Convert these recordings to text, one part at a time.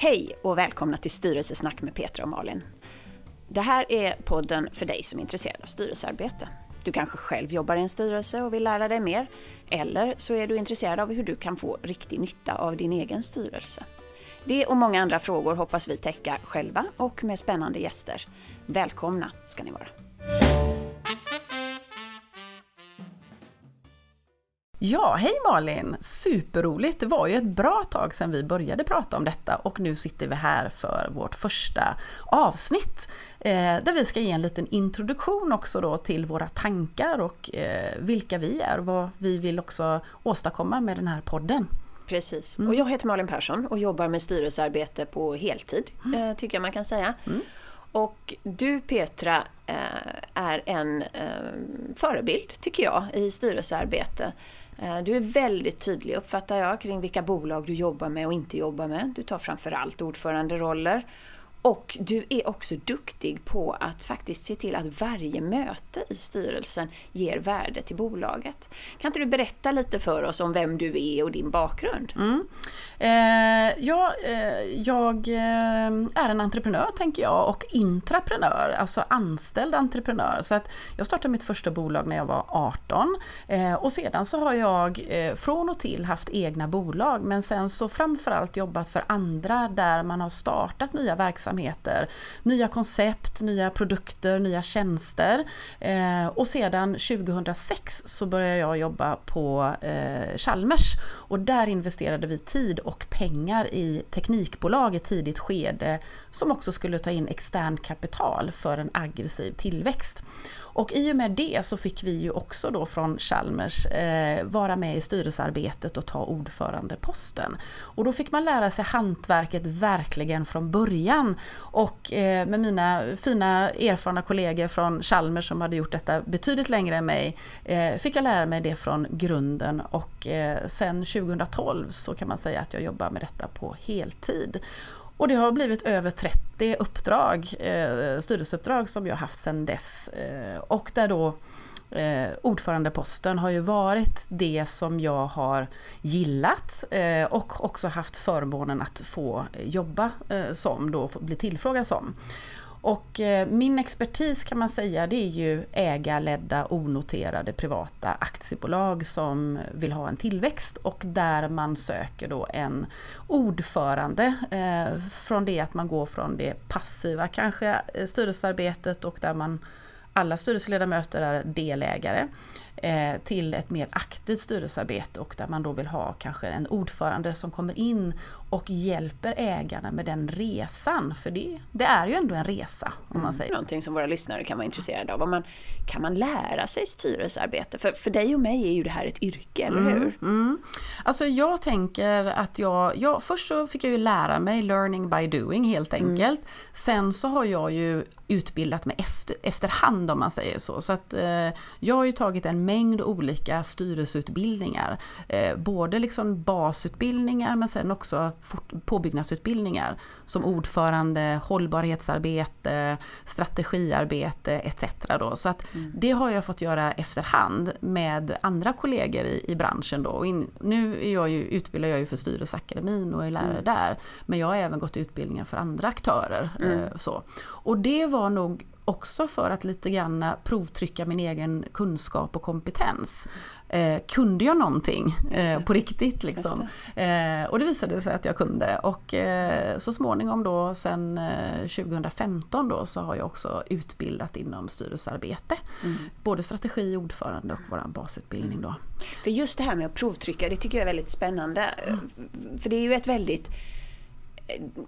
Hej och välkomna till Styrelsesnack med Petra och Malin. Det här är podden för dig som är intresserad av styrelsearbete. Du kanske själv jobbar i en styrelse och vill lära dig mer. Eller så är du intresserad av hur du kan få riktig nytta av din egen styrelse. Det och många andra frågor hoppas vi täcka själva och med spännande gäster. Välkomna ska ni vara! Ja, hej Malin! Superroligt! Det var ju ett bra tag sedan vi började prata om detta och nu sitter vi här för vårt första avsnitt eh, där vi ska ge en liten introduktion också då till våra tankar och eh, vilka vi är och vad vi vill också åstadkomma med den här podden. Precis. Mm. Och jag heter Malin Persson och jobbar med styrelsearbete på heltid, mm. eh, tycker jag man kan säga. Mm. Och du Petra eh, är en eh, förebild, tycker jag, i styrelsearbete. Eh, du är väldigt tydlig uppfattar jag kring vilka bolag du jobbar med och inte jobbar med. Du tar framförallt ordföranderoller och du är också duktig på att faktiskt se till att varje möte i styrelsen ger värde till bolaget. Kan inte du berätta lite för oss om vem du är och din bakgrund? Mm. Eh, ja, eh, jag eh, är en entreprenör tänker jag och intraprenör, alltså anställd entreprenör. Så att jag startade mitt första bolag när jag var 18 eh, och sedan så har jag eh, från och till haft egna bolag men sen så framförallt jobbat för andra där man har startat nya verksamheter verksamheter, nya koncept, nya produkter, nya tjänster. Eh, och sedan 2006 så började jag jobba på eh, Chalmers och där investerade vi tid och pengar i teknikbolag i tidigt skede som också skulle ta in externt kapital för en aggressiv tillväxt. Och i och med det så fick vi ju också då från Chalmers eh, vara med i styrelsearbetet och ta ordförandeposten. Och då fick man lära sig hantverket verkligen från början. Och eh, med mina fina erfarna kollegor från Chalmers som hade gjort detta betydligt längre än mig eh, fick jag lära mig det från grunden och eh, sen 2012 så kan man säga att jag jobbar med detta på heltid. Och det har blivit över 30 uppdrag, eh, styrelseuppdrag som jag haft sedan dess. Eh, och där då eh, ordförandeposten har ju varit det som jag har gillat eh, och också haft förmånen att få jobba eh, som, då bli tillfrågad som. Och eh, min expertis kan man säga det är ju ägarledda onoterade privata aktiebolag som vill ha en tillväxt och där man söker då en ordförande eh, från det att man går från det passiva kanske eh, styrelsearbetet och där man alla styrelseledamöter är delägare till ett mer aktivt styrelsearbete och där man då vill ha kanske en ordförande som kommer in och hjälper ägarna med den resan. För det, det är ju ändå en resa om man mm. säger. Någonting som våra lyssnare kan vara intresserade av. Man, kan man lära sig styrelsearbete? För, för dig och mig är ju det här ett yrke, eller mm, hur? Mm. Alltså jag tänker att jag, jag, först så fick jag ju lära mig learning by doing helt mm. enkelt. Mm. Sen så har jag ju utbildat mig efter, efterhand om man säger så. Så att eh, jag har ju tagit en mängd olika styrelseutbildningar. Eh, både liksom basutbildningar men sen också påbyggnadsutbildningar som ordförande, hållbarhetsarbete, strategiarbete etc. Då. Så att mm. det har jag fått göra efterhand med andra kollegor i, i branschen. Då. In, nu är jag ju, utbildar jag ju för Styrelseakademin och är lärare mm. där. Men jag har även gått utbildningar för andra aktörer. Mm. Eh, så. Och det var nog också för att lite grann provtrycka min egen kunskap och kompetens. Eh, kunde jag någonting eh, på riktigt liksom? Det. Eh, och det visade sig att jag kunde och eh, så småningom då sen 2015 eh, då så har jag också utbildat inom styrelsearbete. Mm. Både strategi, ordförande och vår basutbildning då. För just det här med att provtrycka, det tycker jag är väldigt spännande. Mm. För det är ju ett väldigt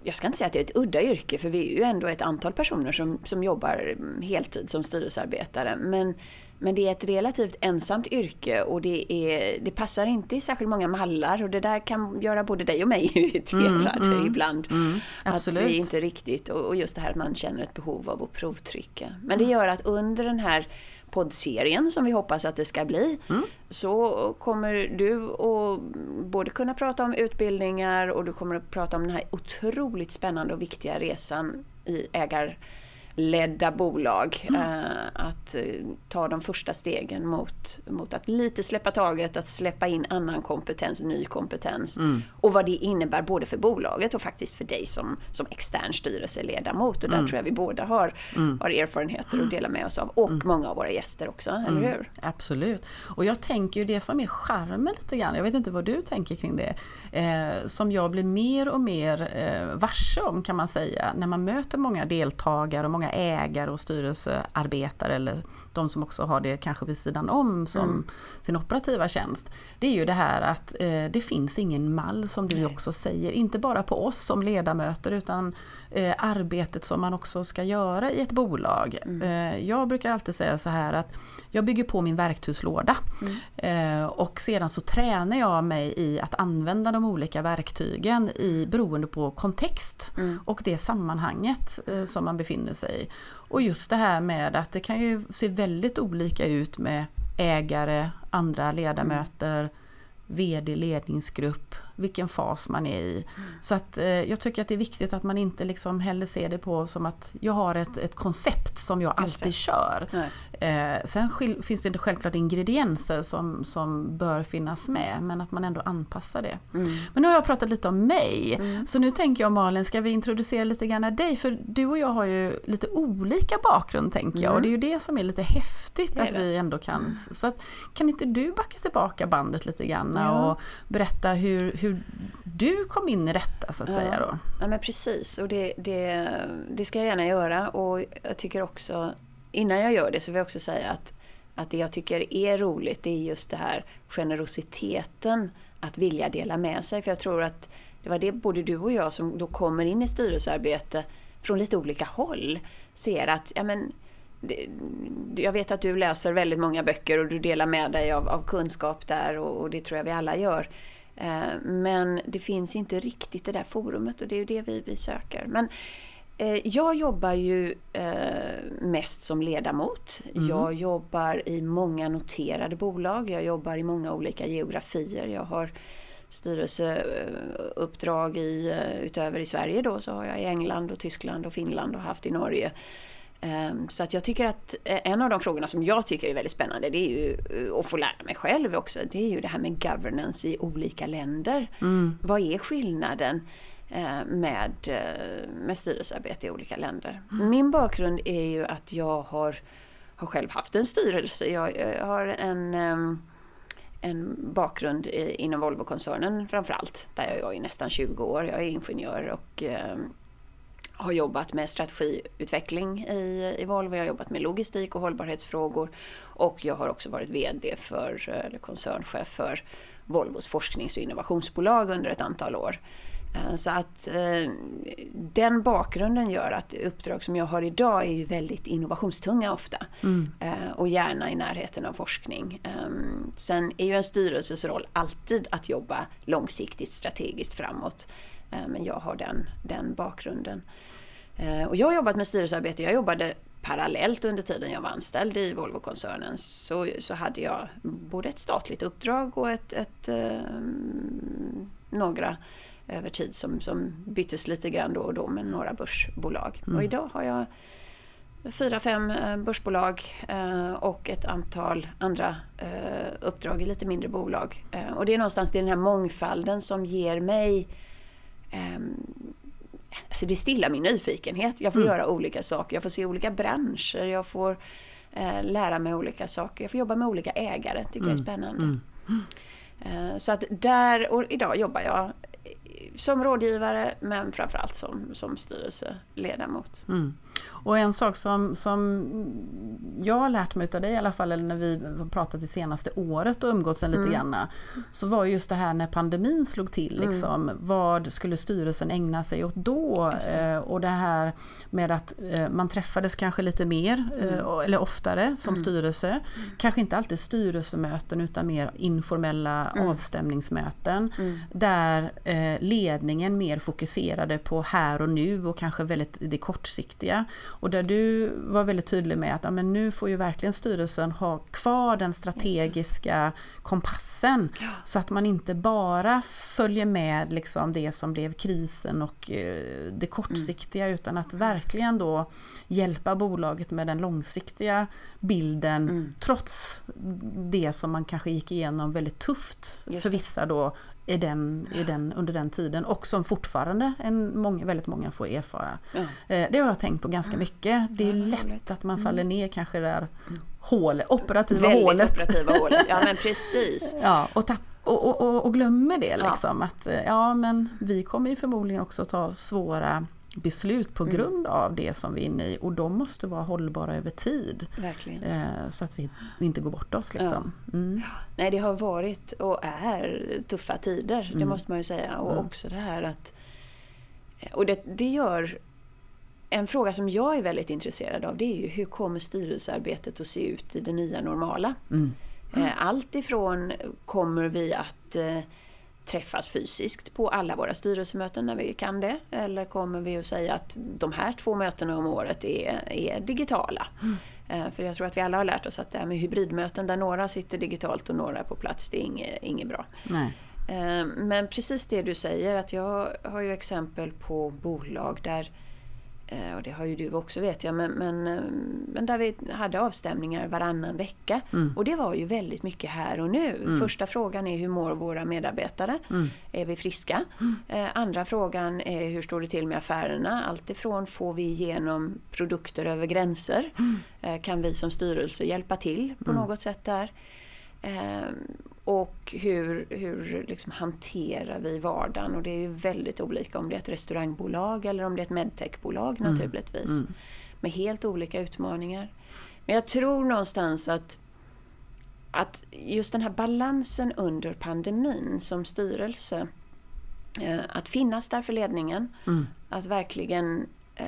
jag ska inte säga att det är ett udda yrke för vi är ju ändå ett antal personer som, som jobbar heltid som styrelsearbetare. Men, men det är ett relativt ensamt yrke och det, är, det passar inte i särskilt många mallar och det där kan göra både dig och mig irriterad mm, mm, ibland. Mm, att vi inte riktigt, och just det här att man känner ett behov av att provtrycka. Men det gör att under den här poddserien som vi hoppas att det ska bli mm. så kommer du att både kunna prata om utbildningar och du kommer att prata om den här otroligt spännande och viktiga resan i ägar ledda bolag. Mm. Att eh, ta de första stegen mot, mot att lite släppa taget, att släppa in annan kompetens, ny kompetens. Mm. Och vad det innebär både för bolaget och faktiskt för dig som, som extern styrelseledamot. Och där mm. tror jag vi båda har, mm. har erfarenheter att dela med oss av. Och mm. många av våra gäster också, eller mm. hur? Absolut. Och jag tänker ju det som är charmen lite grann, jag vet inte vad du tänker kring det, eh, som jag blir mer och mer eh, varse om kan man säga, när man möter många deltagare och många många ägare och styrelsearbetare eller de som också har det kanske vid sidan om som mm. sin operativa tjänst. Det är ju det här att eh, det finns ingen mall som du också säger, inte bara på oss som ledamöter utan eh, arbetet som man också ska göra i ett bolag. Mm. Eh, jag brukar alltid säga så här att jag bygger på min verktygslåda mm. eh, och sedan så tränar jag mig i att använda de olika verktygen i, beroende på kontext mm. och det sammanhanget eh, som man befinner sig i. Och just det här med att det kan ju se väldigt olika ut med ägare, andra ledamöter, VD, ledningsgrupp, vilken fas man är i. Mm. Så att eh, jag tycker att det är viktigt att man inte liksom heller ser det på som att jag har ett, ett koncept som jag alltid kör. Eh, sen finns det självklart ingredienser som, som bör finnas med men att man ändå anpassar det. Mm. Men nu har jag pratat lite om mig. Mm. Så nu tänker jag Malin, ska vi introducera lite grann dig? För du och jag har ju lite olika bakgrund tänker jag och mm. det är ju det som är lite häftigt att vi ändå kan. Så att, kan inte du backa tillbaka bandet lite grann ja. och berätta hur, hur du kom in i detta så att ja. säga då? Ja men precis och det, det, det ska jag gärna göra och jag tycker också innan jag gör det så vill jag också säga att, att det jag tycker är roligt det är just det här generositeten att vilja dela med sig. För jag tror att det var det både du och jag som då kommer in i styrelsearbete från lite olika håll ser att ja, men, jag vet att du läser väldigt många böcker och du delar med dig av, av kunskap där och, och, det tror jag vi alla gör. Eh, men det finns inte riktigt det där forumet och det är ju det vi, vi söker. Men Eh, jag jobbar ju eh, mest som ledamot. Mm. Jag jobbar i många noterade bolag. Jag jobbar i många olika geografier. Jag har styrelseuppdrag i, utöver i Sverige då, så har jag i England och Tyskland och Finland och haft i Norge. Ehm, så att jag tycker att en av de frågorna som jag tycker är väldigt spännande det är ju att få lära mig själv också. Det är ju det här med governance i olika länder. Mm. Vad är skillnaden? Eh, med, eh, med styrelsearbete i olika länder. Mm. Min bakgrund är ju att jag har, har själv haft en styrelse. Jag, jag har en, en bakgrund inom Volvo-koncernen framförallt, där jag är i nästan 20 år. Jag är ingenjör och har jobbat med strategiutveckling i, i Volvo, jag har jobbat med logistik och hållbarhetsfrågor och jag har också varit VD för, eller koncernchef för Volvos forsknings och innovationsbolag under ett antal år. Eh, så att eh, den bakgrunden gör att uppdrag som jag har idag är ju väldigt innovationstunga ofta. Mm. Eh, och gärna i närheten av forskning. Ehm, sen är ju en styrelses roll alltid att jobba långsiktigt strategiskt framåt. Men jag har den, den bakgrunden. Och jag har jobbat med styrelsearbete, jag jobbade parallellt under tiden jag var anställd i Volvo-koncernen så, så hade jag både ett statligt uppdrag och ett, ett några över tid som, som byttes lite grann då och då med några börsbolag. Mm. Och idag har jag fyra, fem eh, börsbolag eh, och ett antal andra eh, uppdrag i lite mindre bolag. Och det är någonstans den här mångfalden som ger mig ehm, Alltså det stillar min nyfikenhet. Jag får mm. göra olika saker, jag får se olika branscher, jag får lära mig olika saker, jag får jobba med olika ägare, tycker mm. jag är mm. spännande. Mm. Så att där, och idag jobbar jag som rådgivare men framförallt som, som styrelseledamot. Mm. Och en sak som, som jag har lärt mig av dig i alla fall, eller när vi har pratat det senaste året och umgåtts en lite mm. grann, så var just det här när pandemin slog till, mm. liksom, mm. vad skulle styrelsen ägna sig åt då? Det. Eh, och det här med att eh, man träffades kanske lite mer, eh, mm. eller oftare som mm. styrelse. Mm. Kanske inte alltid styrelsemöten utan mer informella avstämningsmöten. Där ledningen mer fokuserade på här och nu och kanske väldigt det kortsiktiga. Och där du var väldigt tydlig med att ja, men nu får ju verkligen styrelsen ha kvar den strategiska kompassen. Ja. Så att man inte bara följer med liksom det som blev krisen och eh, det kortsiktiga Mm. utan att verkligen då hjälpa bolaget med den långsiktiga bilden Mm. trots det som man kanske gick igenom väldigt tufft för vissa då i den, i den, under den tiden och som fortfarande en, många, väldigt många får erfara. Ja. Eh, Det har jag tänkt på ganska mycket. Det är Ja, lätt att man faller ner kanske där hålet, operativa Väldigt hålet. operativa hålet. Ja men precis. Ja, och, tapp, och, och, och, glömmer det Ja. liksom. Att, eh, ja, men vi kommer ju förmodligen också ta svåra beslut på grund av det som vi är inne i och de måste vara hållbara över tid. Eh, så att vi inte går bort oss. Liksom. Mm. Nej, det har varit och är tuffa tider, det måste man ju säga. Och också det här att... Och det, det gör... En fråga som jag är väldigt intresserad av det är ju hur kommer styrelsearbetet att se ut i det nya normala? Mm. Eh, Allt ifrån kommer vi att eh, träffas fysiskt på alla våra styrelsemöten när vi kan det? Eller kommer vi att säga att de här två mötena om året är, är digitala? Eh, För jag tror att vi alla har lärt oss att det här med hybridmöten där några sitter digitalt och några är på plats, det är inget, inget bra. Nej. Eh, Men precis det du säger, att jag har ju exempel på bolag där och det har ju du också vet jag, men, men, eh, men där vi hade avstämningar varannan vecka. Och det var ju väldigt mycket här och nu. Första frågan är hur mår våra medarbetare? Är vi friska? Eh, Andra frågan är hur står det till med affärerna? Alltifrån får vi igenom produkter över gränser? Eh, Kan vi som styrelse hjälpa till på något sätt där? Eh, och hur, hur liksom hanterar vi vardagen? Och det är ju väldigt olika om det är ett restaurangbolag eller om det är ett medtechbolag naturligtvis. Med helt olika utmaningar. Men jag tror någonstans att, att just den här balansen under pandemin som styrelse, eh, att finnas där för ledningen, att verkligen eh,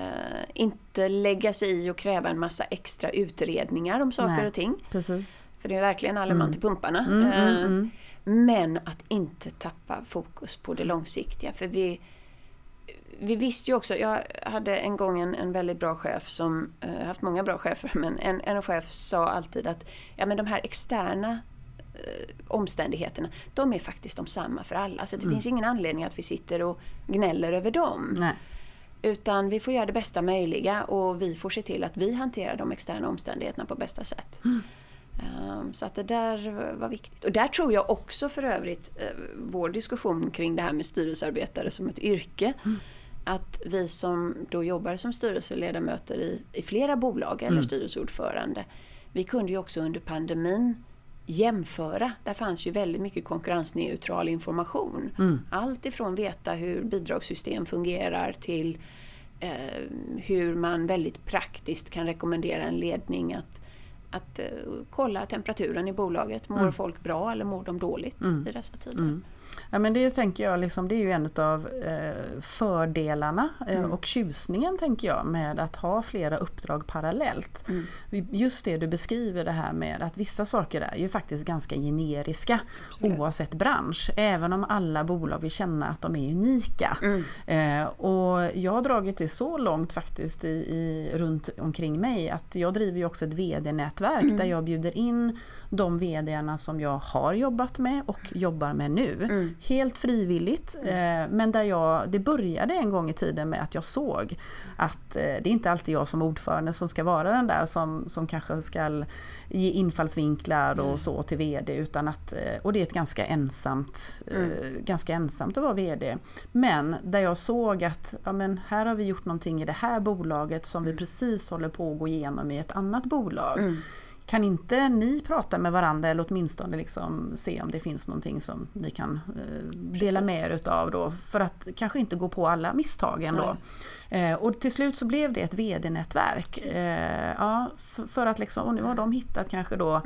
inte lägga sig i och kräva en massa extra utredningar om saker Nej. och ting. Precis. För det är verkligen alle man till pumparna. Mm, mm, Eh, mm. Men att inte tappa fokus på det långsiktiga. För vi, vi visste ju också, jag hade en gång en, en väldigt bra chef som, eh, jag har haft många bra chefer, men en, en chef sa alltid att ja, men de här externa eh, omständigheterna, de är faktiskt de samma för alla. Så det finns ingen anledning att vi sitter och gnäller över dem. Nej. Utan vi får göra det bästa möjliga och vi får se till att vi hanterar de externa omständigheterna på bästa sätt. Um, Så att det där var viktigt. Och där tror jag också för övrigt eh, vår diskussion kring det här med styrelsearbetare som ett yrke. Att vi som då jobbar som styrelseledamöter i, i flera bolag eller styrelseordförande. Vi kunde ju också under pandemin jämföra. Där fanns ju väldigt mycket konkurrensneutral information. Allt ifrån veta hur bidragssystem fungerar till eh, hur man väldigt praktiskt kan rekommendera en ledning att, att eh, kolla temperaturen i bolaget. Mår folk bra eller mår de dåligt i dessa tider? Ja, men det tänker jag liksom, det är ju en av eh, fördelarna eh, och tjusningen tänker jag med att ha flera uppdrag parallellt. Just det du beskriver det här med att vissa saker är ju faktiskt ganska generiska oavsett bransch. Även om alla bolag vill känna att de är unika. Eh, och jag har dragit det så långt faktiskt i, i, runt omkring mig att jag driver ju också ett VD-nätverk där jag bjuder in de VDarna som jag har jobbat med och jobbar med nu. Helt frivilligt. Eh, men där jag, det började en gång i tiden med att jag såg att eh, det är inte alltid jag som ordförande som ska vara den där som, som kanske ska ge infallsvinklar och så till VD. Utan att, eh, och det är ett ganska ensamt, eh, ganska ensamt att vara VD. Men där jag såg att ja, men här har vi gjort någonting i det här bolaget som vi precis håller på att gå igenom i ett annat bolag. Kan inte ni prata med varandra eller åtminstone liksom se om det finns någonting som ni kan eh, dela Precis. med er utav då för att kanske inte gå på alla misstagen då. Eh, och till slut så blev det ett VD-nätverk. Eh, ja, f- för att liksom, och nu har de hittat kanske då,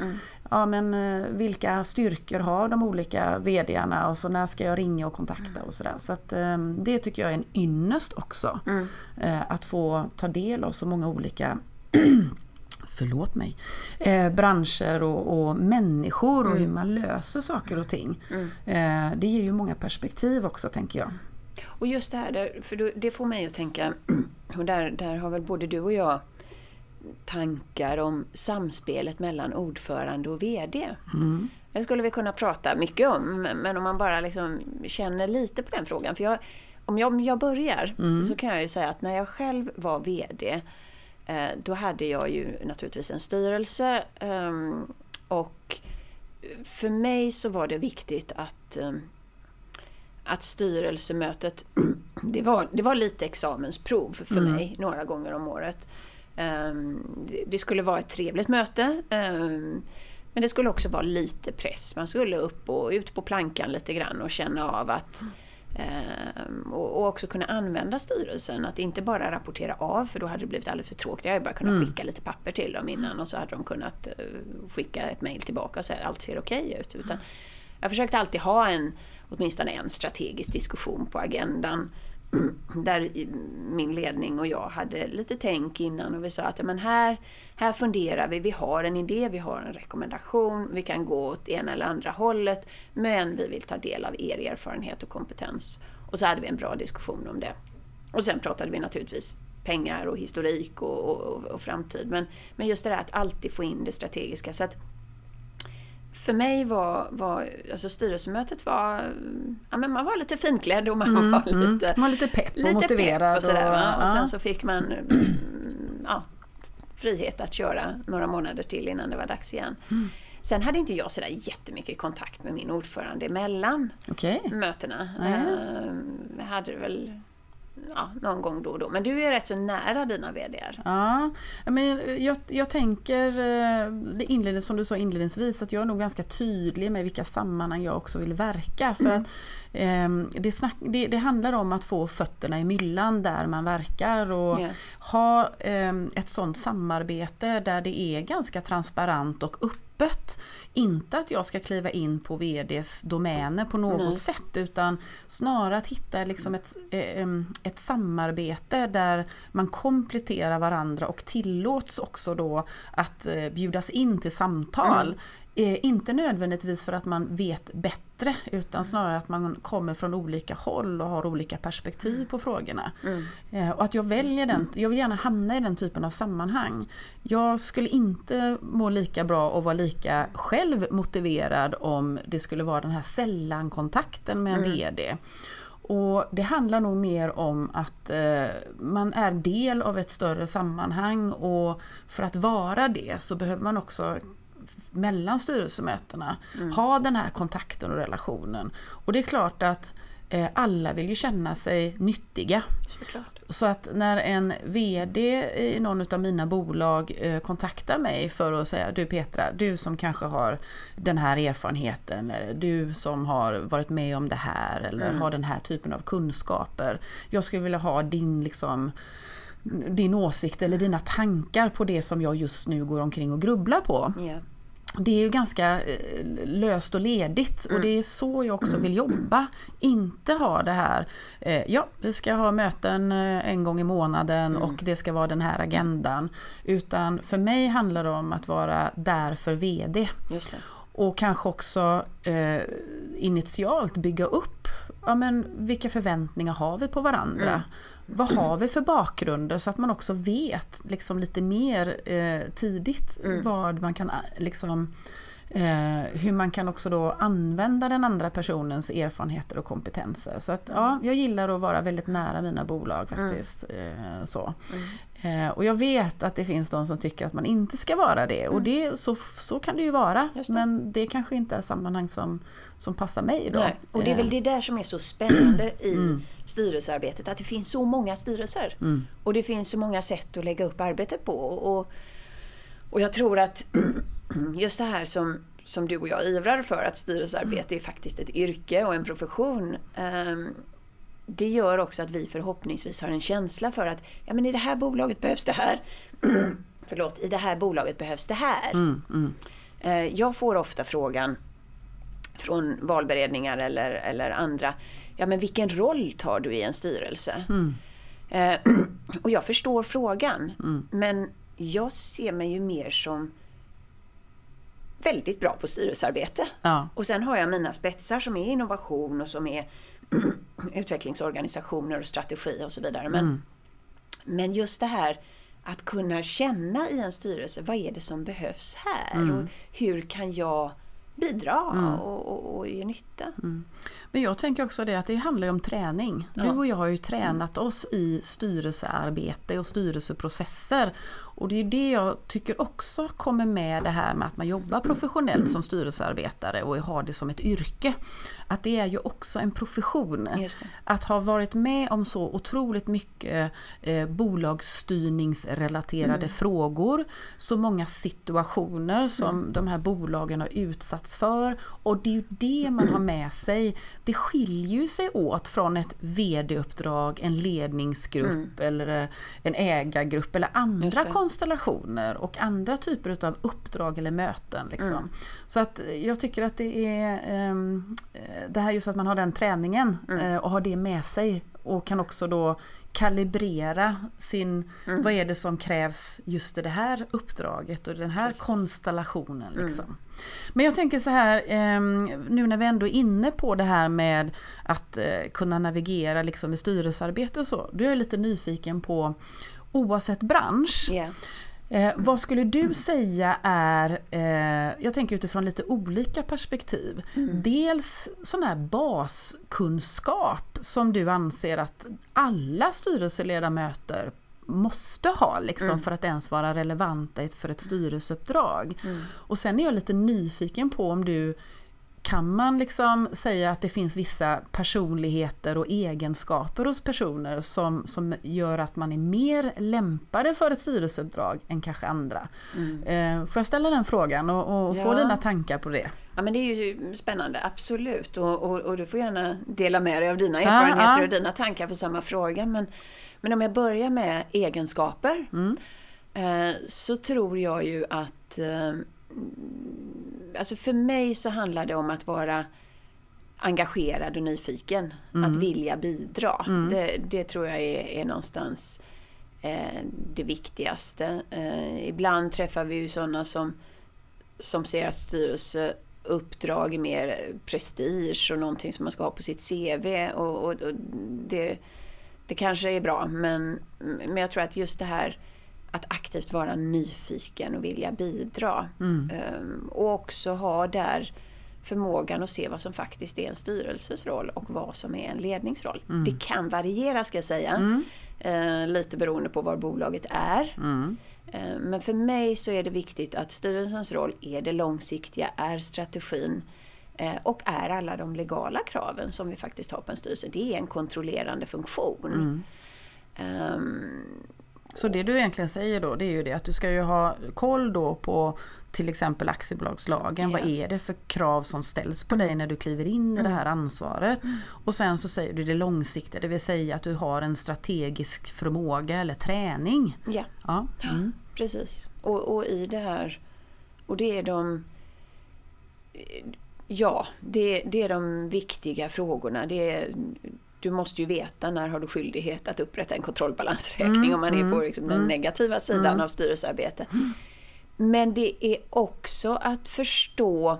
ja men eh, vilka styrkor har de olika VDarna och så när ska jag ringa och kontakta och sådär. Så att eh, det tycker jag är en ynnest också. Eh, att få ta del av så många olika förlåt mig, eh, branscher och, och människor och hur man löser saker och ting. Eh, det ger ju många perspektiv också tänker jag. Och just det här, för det får mig att tänka, och där, där har väl både du och jag tankar om samspelet mellan ordförande och VD. Mm. Det skulle vi kunna prata mycket om, men om man bara liksom känner lite på den frågan. För jag, om, jag, jag börjar mm. så kan jag ju säga att när jag själv var VD då hade jag ju naturligtvis en styrelse ehm, och för mig så var det viktigt att ehm, att styrelsemötet, det var, det var lite examensprov för mm. mig några gånger om året. Ehm, det skulle vara ett trevligt möte. Men det skulle också vara lite press. Man skulle upp och ut på plankan lite grann och känna av att eh, och, också kunna använda styrelsen, att inte bara rapportera av för då hade det blivit alldeles för tråkigt. Jag hade bara kunnat mm. skicka lite papper till dem innan och så hade de kunnat eh, skicka ett mail tillbaka och säga att allt ser okej okay ut. Utan jag försökte alltid ha en, åtminstone en strategisk diskussion på agendan där min ledning och jag hade lite tänk innan och vi sa att men här, här funderar vi, vi har en idé, vi har en rekommendation, vi kan gå åt ena eller andra hållet men vi vill ta del av er erfarenhet och kompetens. Och så hade vi en bra diskussion om det. Och sen pratade vi naturligtvis pengar och historik och, och, och framtid. Men, men just det där att alltid få in det strategiska. Så att för mig var, var alltså styrelsemötet var, ja men man var lite finklädd och man mm, var mm. lite, man var lite pepp och lite motiverad. Pepp och, sådär, och, och sen så fick man ja, frihet att köra några månader till innan det var dags igen. Mm. Sen hade inte jag sådär jättemycket kontakt med min ordförande emellan okay. mötena. Mm. Jag hade väl ja, någon gång då och då. Men du är rätt så nära dina VDR. Ja, men jag, jag tänker, eh, det inledning, som du sa inledningsvis, att jag är nog ganska tydlig med vilka sammanhang jag också vill verka. För mm. att eh, det, snack, det, det, handlar om att få fötterna i myllan där man verkar och yeah. ha eh, ett sådant samarbete där det är ganska transparent och öppet inte att jag ska kliva in på VDs domäner på något Nej. sätt utan snarare att hitta liksom ett, eh, ett samarbete där man kompletterar varandra och tillåts också då att eh, bjudas in till samtal. Mm. Eh, inte nödvändigtvis för att man vet bättre utan snarare att man kommer från olika håll och har olika perspektiv på frågorna. Mm. Eh, och att jag väljer den, jag vill gärna hamna i den typen av sammanhang. Jag skulle inte må lika bra och vara lika själv motiverad om det skulle vara den här sällankontakten med en mm. VD. Och det handlar nog mer om att eh, man är del av ett större sammanhang och för att vara det så behöver man också mellan styrelsemötena. Mm. Ha den här kontakten och relationen. Och det är klart att eh, alla vill ju känna sig nyttiga. Såklart. Så att när en VD i någon av mina bolag eh, kontaktar mig för att säga Du Petra, du som kanske har den här erfarenheten, eller du som har varit med om det här eller mm. har den här typen av kunskaper. Jag skulle vilja ha din liksom din åsikt eller dina tankar på det som jag just nu går omkring och grubblar på. Yeah det är ju ganska eh, löst och ledigt och det är så jag också vill jobba. Inte ha det här, eh, ja vi ska ha möten eh, en gång i månaden mm. och det ska vara den här agendan. Utan för mig handlar det om att vara där för VD. Och kanske också eh, initialt bygga upp ja, men vilka förväntningar har vi på varandra. Mm vad har vi för bakgrunder så att man också vet liksom lite mer eh, tidigt mm. vad man kan liksom eh, hur man kan också då använda den andra personens erfarenheter och kompetenser. Så att ja, jag gillar att vara väldigt nära mina bolag mm. faktiskt. Mm. Eh, så. Mm. Eh, och jag vet att det finns de som tycker att man inte ska vara det och mm. det, så, så kan det ju vara. Det. Men det kanske inte är sammanhang som, som passar mig då. Nej. Och det är väl eh. det där som är så spännande i mm. styrelsearbetet, att det finns så många styrelser. Mm. Och det finns så många sätt att lägga upp arbetet på. Och, och jag tror att just det här som, som du och jag ivrar för, att styrelsearbete är faktiskt ett yrke och en profession. Um, det gör också att vi förhoppningsvis har en känsla för att ja, men i det här bolaget behövs det här. Förlåt, i det här bolaget behövs det här. Mm, mm. Uh, jag får ofta frågan från valberedningar eller, eller andra, ja men vilken roll tar du i en styrelse? Mm. Uh, och jag förstår frågan, mm. men jag ser mig ju mer som väldigt bra på styrelsearbete. Ja. Och sen har jag mina spetsar som är innovation och som är utvecklingsorganisationer och strategi och så vidare. Men, mm. men just det här att kunna känna i en styrelse, vad är det som behövs här? Mm. Och hur kan jag bidra mm. och, och, och ge nytta. Mm. Men jag tänker också det att det handlar om träning. Ja. Du och jag har ju tränat oss i styrelsearbete och styrelseprocesser. Och det är det jag tycker också kommer med det här med att man jobbar professionellt som styrelsearbetare och har det som ett yrke. Att det är ju också en profession. Att ha varit med om så otroligt mycket eh, bolagsstyrningsrelaterade mm. frågor, så många situationer som mm. de här bolagen har utsatts för. Och det är ju det man har med sig. Det skiljer ju sig åt från ett VD-uppdrag, en ledningsgrupp mm. eller eh, en ägargrupp eller andra konstellationer och andra typer av uppdrag eller möten. Liksom. Mm. Så att jag tycker att det är um, det här just att man har den träningen mm. uh, och har det med sig och kan också då kalibrera sin, mm. vad är det som krävs just i det här uppdraget och den här Precis. konstellationen. Mm. Liksom. Mm. Men jag tänker så här, eh, nu när vi ändå är inne på det här med att eh, kunna navigera liksom i styrelsearbete och så, då är jag lite nyfiken på oavsett bransch. Yeah. Eh, vad skulle du säga är, eh, jag tänker utifrån lite olika perspektiv, mm. dels sån här baskunskap som du anser att alla styrelseledamöter måste ha liksom, mm. för att ens vara relevanta för ett styrelseuppdrag. Mm. Och sen är jag lite nyfiken på om du kan man liksom säga att det finns vissa personligheter och egenskaper hos personer som, som gör att man är mer lämpade för ett styrelseuppdrag än kanske andra? Mm. Eh, får jag ställa den frågan och, och ja. få dina tankar på det? Ja men det är ju spännande, absolut. Och, och, och, du får gärna dela med dig av dina erfarenheter ja. och dina tankar på samma fråga. Men, men om jag börjar med egenskaper mm. eh, så tror jag ju att eh, alltså för mig så handlar det om att vara engagerad och nyfiken. Mm. Att vilja bidra. Mm. Det, det, tror jag är, är någonstans eh, det viktigaste. Eh, ibland träffar vi ju sådana som, som ser att styrelseuppdrag är mer prestige och någonting som man ska ha på sitt CV. Och, och, och det, det kanske är bra men, men jag tror att just det här att aktivt vara nyfiken och vilja bidra. Mm. Um, och också ha där förmågan att se vad som faktiskt är en styrelses roll och vad som är en ledningsroll. Mm. Det kan variera ska jag säga. Mm. Uh, lite beroende på var bolaget är. Uh, men för mig så är det viktigt att styrelsens roll är det långsiktiga, är strategin uh, och är alla de legala kraven som vi faktiskt har på en styrelse. Det är en kontrollerande funktion. Um, så det du egentligen säger då det är ju det att du ska ju ha koll då på till exempel aktiebolagslagen. Yeah. Vad är det för krav som ställs på dig när du kliver in i mm. det här ansvaret? Mm. Och sen så säger du det långsiktiga, det vill säga att du har en strategisk förmåga eller träning. Yeah. Ja, mm. precis. Och, och i det här, och det är de Ja, det, det är de viktiga frågorna. Det är du måste ju veta när har du skyldighet att upprätta en kontrollbalansräkning mm, om man är på mm, liksom mm, den negativa sidan mm. av styrelsearbete. Men det är också att förstå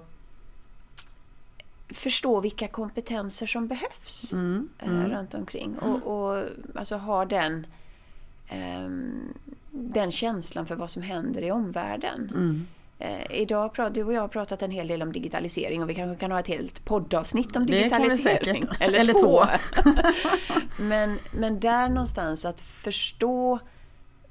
förstå vilka kompetenser som behövs mm, eh, mm. runt omkring och, och alltså ha den, eh, den känslan för vad som händer i omvärlden. Mm. Eh, idag pratar du och jag har pratat en hel del om digitalisering och vi kanske kan ha ett helt poddavsnitt om digitalisering. Eller, Eller två. men, men där någonstans att förstå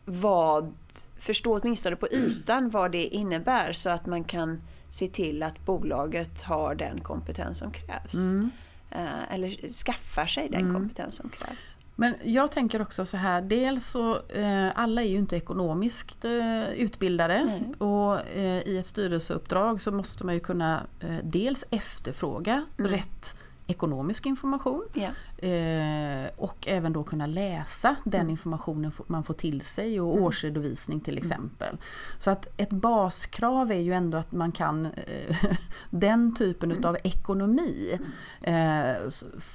vad, förstå åtminstone på ytan vad det innebär så att man kan se till att bolaget har den kompetens som krävs. Mm. Eh, eller skaffar sig den mm. kompetens som krävs. Men jag tänker också så här, dels så eh, alla är ju inte ekonomiskt eh, utbildade Nej. och eh, i ett styrelseuppdrag så måste man ju kunna dels efterfråga mm. rätt ekonomisk information. Yeah. Och även då kunna läsa den mm. informationen man får till sig och mm. årsredovisning till mm. exempel. Så att ett baskrav är ju ändå att man kan eh, den typen mm. utav ekonomi. Eh,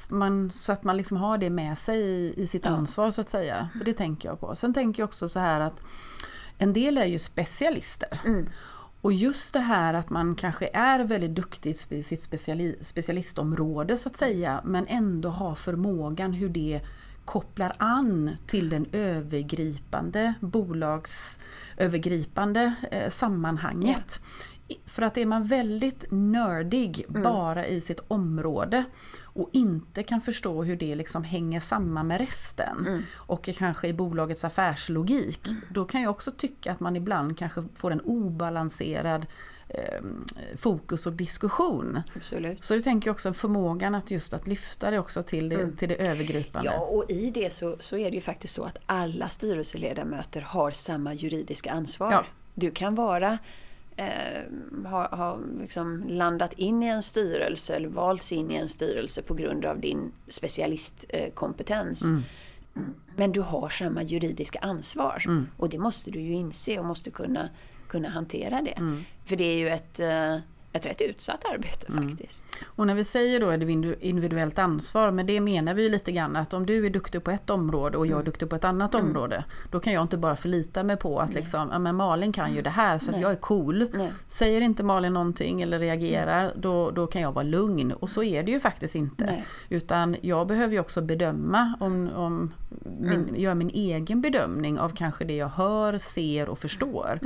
man, så att man liksom har det med sig i, sitt ansvar så att säga. För det tänker jag på. Sen tänker jag också så här att en del är ju specialister. Mm. Och just det här att man kanske är väldigt duktig i sitt speciali specialistområde så att säga, men ändå har förmågan hur det kopplar an till den övergripande bolagsövergripande eh, sammanhanget. För att är man väldigt nördig mm. bara i sitt område och inte kan förstå hur det liksom hänger samman med resten mm. och kanske i bolagets affärslogik, mm. då kan jag också tycka att man ibland kanske får en obalanserad eh, fokus och diskussion. Absolut. Så det tänker jag också förmågan att just att lyfta det också till det, mm. till det övergripande. Ja, och i det så, så är det ju faktiskt så att alla styrelseledamöter har samma juridiska ansvar. Ja. Du kan vara eh, har, har liksom landat in i en styrelse eller valts in i en styrelse på grund av din specialistkompetens. Mm. Men du har samma juridiska ansvar mm. och det måste du ju inse och måste kunna, kunna hantera det. Mm. För det är ju ett eh, ett rätt utsatt arbete mm. faktiskt. Och när vi säger då individuellt ansvar, med det menar vi ju lite grann att om du är duktig på ett område och jag är mm. duktig på ett annat mm. område, då kan jag inte bara förlita mig på att liksom, ja, men Malin kan ju mm. det här så jag är cool. Nej. Säger inte Malin någonting eller reagerar, då, då kan jag vara lugn. Och så är det ju faktiskt inte. Nej. Utan jag behöver ju också bedöma, om, om min, mm. göra min egen bedömning av kanske det jag hör, ser och förstår.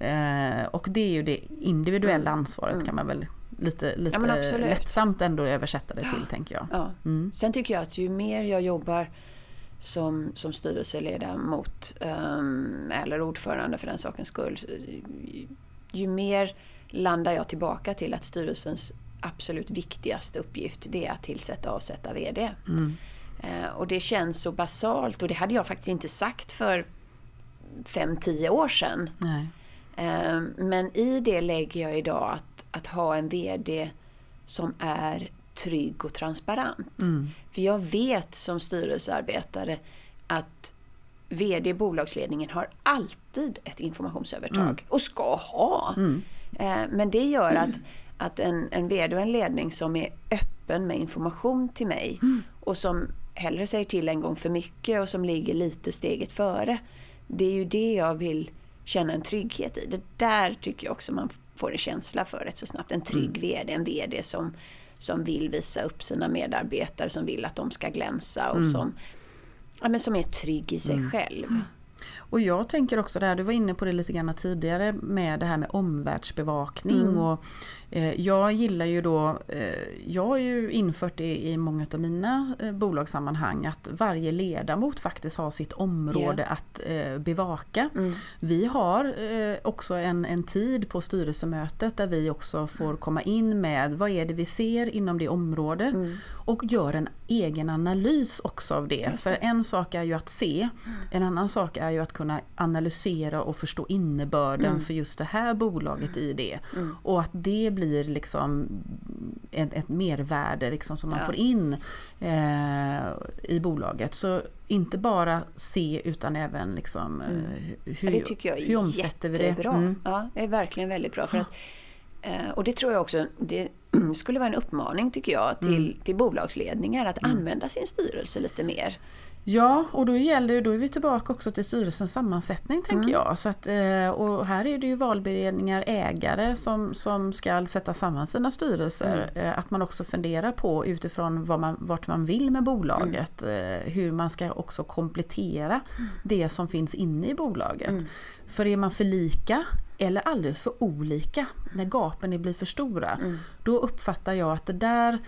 Eh, och det är ju det individuella ansvaret kan man väl lite, lite ja, lättsamt ändå översätta det till, tänker jag. Ja. Mm. Sen tycker jag att ju mer jag jobbar som, som styrelseledamot um, eller ordförande för den sakens skull, ju mer landar jag tillbaka till att styrelsens absolut viktigaste uppgift det är att tillsätta och avsätta VD. Mm. Uh, och det känns så basalt och det hade jag faktiskt inte sagt för 5-10 år sedan. Nej. Uh, men i det lägger jag idag att att ha en VD som är trygg och transparent. Mm. För jag vet som styrelsearbetare att VD i bolagsledningen har alltid ett informationsövertag mm. och ska ha. Mm. Eh, men det gör att, att en, en VD och en ledning som är öppen med information till mig mm. och som hellre säger till en gång för mycket och som ligger lite steget före. Det är ju det jag vill känna en trygghet i. Det där tycker jag också man får en känsla för rätt så snabbt. En trygg mm. VD, en VD som, som vill visa upp sina medarbetare, som vill att de ska glänsa och mm. som, ja, men som är trygg i sig mm. själv. Och jag tänker också det här, du var inne på det lite grann tidigare med det här med omvärldsbevakning. Mm. Och, eh, jag gillar ju då, eh, jag har ju infört det i många av mina eh, bolagssammanhang att varje ledamot faktiskt har sitt område yeah. att eh, bevaka. Mm. Vi har eh, också en, en tid på styrelsemötet där vi också får komma in med vad är det vi ser inom det området mm. Och gör en egen analys också av det. För en sak är ju att se, mm. en annan sak är ju att kunna analysera och förstå innebörden mm. för just det här bolaget i det. Mm. Och att det blir liksom ett, ett mervärde liksom som man ja. får in eh, i bolaget. Så inte bara se utan även liksom, mm. hur, ja, det tycker jag är hur omsätter vi det? Mm. Ja, det är verkligen väldigt bra. För att, eh, och det tror jag också, det skulle vara en uppmaning tycker jag till, mm. till bolagsledningar att mm. använda sin styrelse lite mer. Ja, och då gäller då är vi tillbaka också till styrelsens sammansättning tänker mm. jag. Så att, eh, och här är det ju valberedningar, ägare som, som ska sätta samman sina styrelser. Mm. Eh, att man också funderar på utifrån vad man, vart man vill med bolaget. Mm. Hur man ska också komplettera mm. det som finns inne i bolaget. Mm. För är man för lika eller alldeles för olika, när gapen blir för stora, mm. då uppfattar jag att det där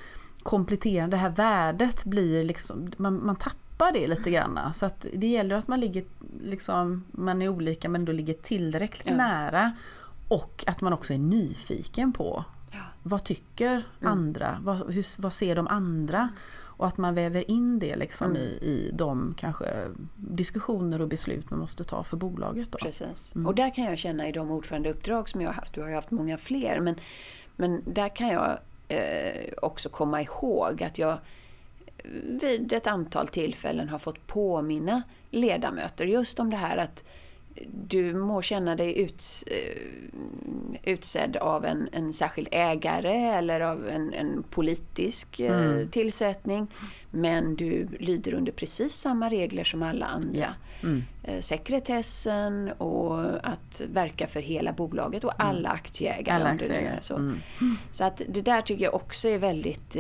kompletterande, det här värdet blir liksom, man, man tappar det lite grann. Så att det gäller att man ligger, liksom, man är olika men då ligger tillräckligt ja. nära. Och att man också är nyfiken på ja. vad tycker mm. andra? Vad, hur, vad ser de andra? Och att man väver in det liksom mm. i, i de kanske diskussioner och beslut man måste ta för bolaget. Då. Precis. Mm. Och där kan jag känna i de ordförandeuppdrag som jag har haft, du har ju haft många fler, men, men där kan jag eh, också komma ihåg att jag vid ett antal tillfällen har fått påminna ledamöter just om det här att du må känna dig uts, eh, utsedd av en, en särskild ägare eller av en, en politisk eh, mm. tillsättning. Men du lyder under precis samma regler som alla andra. Yeah. Mm. Sekretessen och att verka för hela bolaget och alla aktieägare. Alla aktieägare. Så. Mm. så att det där tycker jag också är väldigt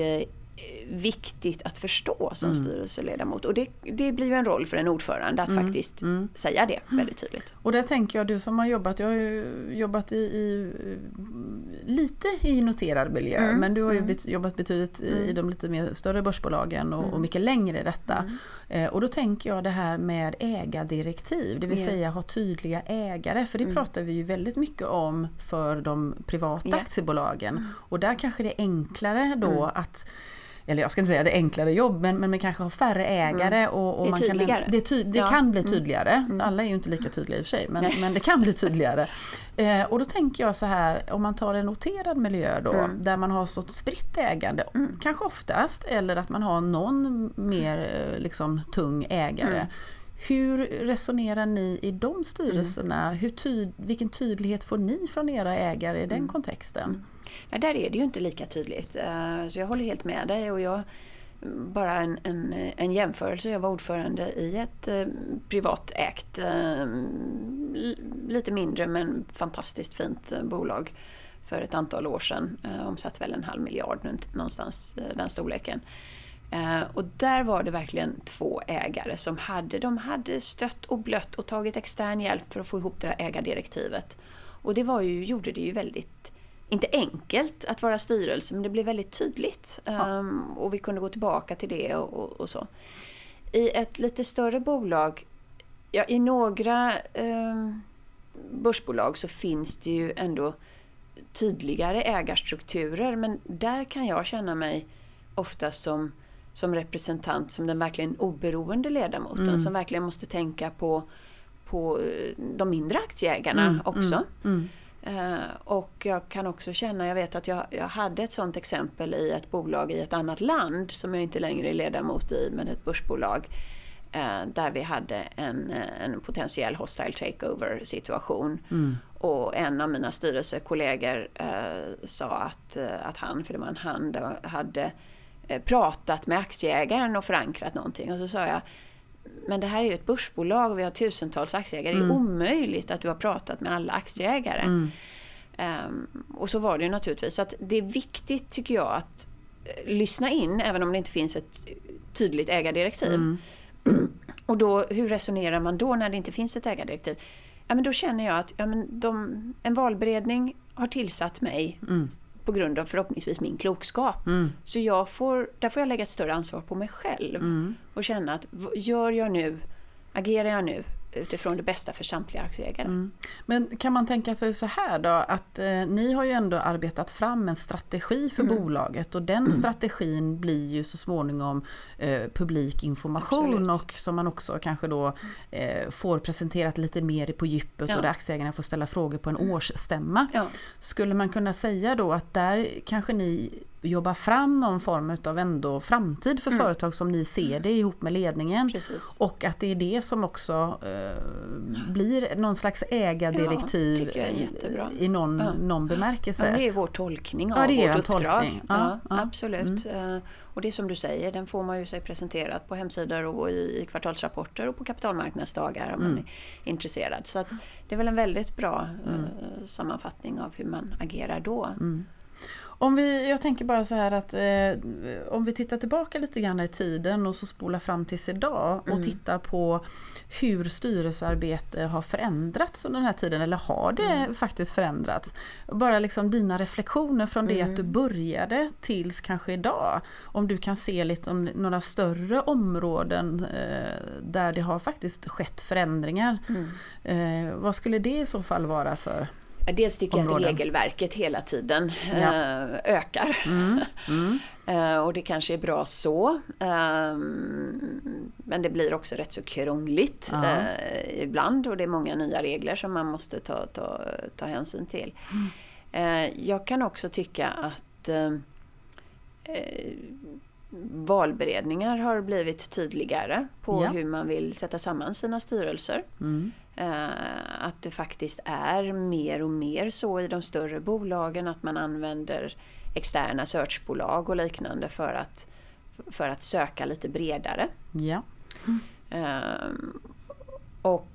viktigt att förstå som mm. styrelseledamot. Och det, det blir ju en roll för en ordförande att mm. faktiskt mm. säga det väldigt tydligt. Och där tänker jag, du som har jobbat, jag har ju jobbat i, i lite i noterad miljö, mm. men du har ju mm. bet, jobbat betydligt i, i mm. de lite mer större börsbolagen och, och mycket längre i detta. Eh, och då tänker jag det här med ägardirektiv, det vill yeah. säga ha tydliga ägare, för det pratar vi ju väldigt mycket om för de privata yeah. aktiebolagen. Och där kanske det är enklare då att eller jag ska inte säga det är enklare jobb, men, men man kanske har färre ägare. Mm. Och, och, det är man tydligare. Kan, det, ty, det ja. kan bli mm. tydligare. Mm. Alla är ju inte lika tydliga i och för sig, men, men det kan bli tydligare. Eh, och då tänker jag så här, om man tar en noterad miljö då, mm. där man har så spritt ägande, mm. kanske oftast, eller att man har någon mer eh, liksom, tung ägare. Mm. Hur resonerar ni i de styrelserna? Hur tyd, vilken tydlighet får ni från era ägare i den kontexten? Nej, där är det ju inte lika tydligt. Eh, så jag håller helt med dig. Och jag, bara en, en, en jämförelse. Jag var ordförande i ett eh, privatägt, eh, lite mindre men fantastiskt fint eh, bolag för ett antal år sedan. Eh, omsatt väl en halv miljard någonstans, den storleken. Och där var det verkligen två ägare som hade, de hade stött och blött och tagit extern hjälp för att få ihop det här ägardirektivet. Och det var ju, gjorde det ju väldigt inte enkelt att vara styrelse, men det blev väldigt tydligt. Ja. Um, och vi kunde gå tillbaka till det och, och, och, så. I ett lite större bolag, ja, i några um, börsbolag så finns det ju ändå tydligare ägarstrukturer, men där kan jag känna mig ofta som, som representant, som den verkligen oberoende ledamoten, mm. som verkligen måste tänka på, på eh, de mindre aktieägarna mm, också. Mm, mm. Eh, och jag kan också känna, jag vet att jag, jag hade ett sådant exempel i ett bolag i ett annat land som jag inte längre är ledamot i, men ett börsbolag eh, där vi hade en, en potentiell hostile takeover situation. Mm. Och en av mina styrelsekollegor eh, sa att, eh, att han, för det var en han, hade pratat med aktieägaren och förankrat någonting. Och så sa jag men det här är ju ett börsbolag och vi har tusentals aktieägare. Mm. Det är mm. omöjligt att du har pratat med alla aktieägare. Mm. Um, och så var det ju naturligtvis. Så att det är viktigt tycker jag att uh, lyssna in även om det inte finns ett tydligt ägardirektiv. Mm. och då, hur resonerar man då när det inte finns ett ägardirektiv? Ja, men då känner jag att ja, men de, en valberedning har tillsatt mig mm på grund av förhoppningsvis min klokskap. Mm. Så jag får, där får jag lägga ett större ansvar på mig själv mm. och känna att gör jag nu, agerar jag nu utifrån det bästa för samtliga aktieägare. Mm. Men kan man tänka sig så här då att eh, ni har ju ändå arbetat fram en strategi för mm. bolaget och den strategin blir ju så småningom eh, publik information Absolut. och som man också kanske då eh, får presenterat lite mer på djupet ja. och där aktieägarna får ställa frågor på en mm. årsstämma. Ja. Skulle man kunna säga då att där kanske ni jobba fram någon form av ändå framtid för mm. företag som ni ser det ihop med ledningen. Precis. Och att det är det som också eh, blir någon slags ägardirektiv ja, i någon, ja. någon bemärkelse. Ja, det är vår tolkning av ja, det är vårt uppdrag. Ja, absolut. Mm. Eh, och det är som du säger, den får man ju sig presenterat på hemsidor och i kvartalsrapporter och på kapitalmarknadsdagar om mm. man är intresserad. Så det är väl en väldigt bra mm. Eh, sammanfattning av hur man agerar då. Om vi, jag tänker bara så här att eh, om vi tittar tillbaka lite grann i tiden och så spolar fram tills idag och mm. tittar på hur styrelsearbete har förändrats under den här tiden, eller har det mm. faktiskt förändrats? Bara liksom dina reflektioner från det mm. att du mm. började tills kanske idag. Om du kan se lite om några större områden eh, där det har faktiskt skett förändringar. Mm. Eh, vad skulle det i så fall vara för Dels tycker områden. jag att regelverket hela tiden ja. Eh, ökar. Mm. Mm. Eh, och det kanske är bra så. Ehm, men det blir också rätt så krångligt ja. Eh, ibland och det är många nya regler som man måste ta, ta, ta hänsyn till. Mm. Jag kan också tycka att valberedningar har blivit tydligare på Ja. hur man vill sätta samman sina styrelser. Mm. Eh, att det faktiskt är mer och mer så i de större bolagen att man använder externa searchbolag och liknande för att, för att söka lite bredare. Ja. Ehm, och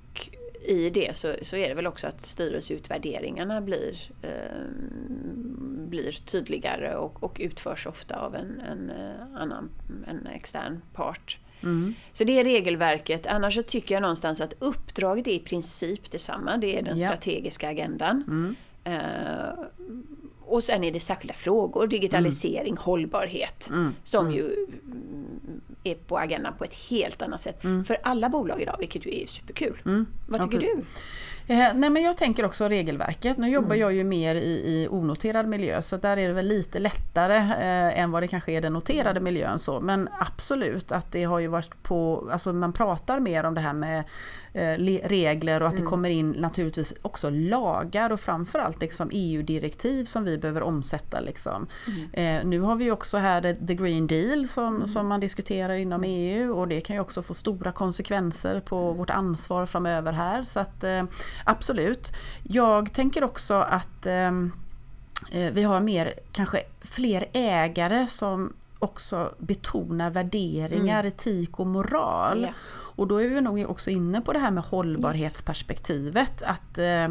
i det så, så är det väl också att styrelseutvärderingarna blir, ehm, blir tydligare och, och utförs ofta av en, en eh, annan en extern part. Mm. Så det är regelverket. Annars så tycker jag någonstans att uppdraget är i princip detsamma. Det är den Ja. strategiska agendan. Mm. Eh, och sen är det särskilda frågor, digitalisering, hållbarhet. Mm. Som ju mm, är på agendan på ett helt annat sätt. För alla bolag idag, vilket ju är superkul. Mm. Vad tycker Okej. du? Eh, nej men jag tänker också regelverket. Nu jobbar jag ju mer i, i onoterad miljö så där är det väl lite lättare eh, än vad det kanske är den noterade miljön. Så. Men absolut att det har ju varit på, alltså man pratar mer om det här med eh, le- regler och att det kommer in naturligtvis också lagar och framförallt liksom EU-direktiv som vi behöver omsätta. Liksom. Eh, nu har vi också här the- Green Deal som, som man diskuterar inom EU och det kan ju också få stora konsekvenser på vårt ansvar framöver här. Så att eh, absolut. Jag tänker också att ehm, eh, vi har mer, kanske fler ägare som också betonar värderingar, etik och moral. Ja. Och då är vi nog också inne på det här med hållbarhetsperspektivet. Att eh,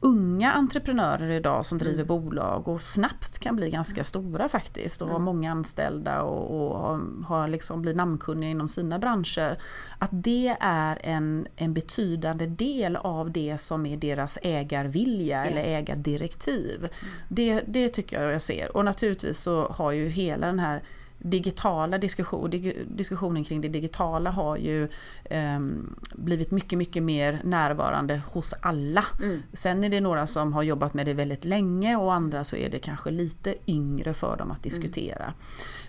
unga entreprenörer idag som driver bolag och snabbt kan bli ganska stora faktiskt och har många anställda och, och har liksom blir namnkunniga inom sina branscher. Att det är en, en betydande del av det som är deras ägarvilja eller ägardirektiv. Det, det tycker jag jag ser. Och naturligtvis så har ju hela den här digitala diskussion, diskussionen kring det digitala har ju ehm, blivit mycket, mycket mer närvarande hos alla. Sen är det några som har jobbat med det väldigt länge och andra så är det kanske lite yngre för dem att diskutera.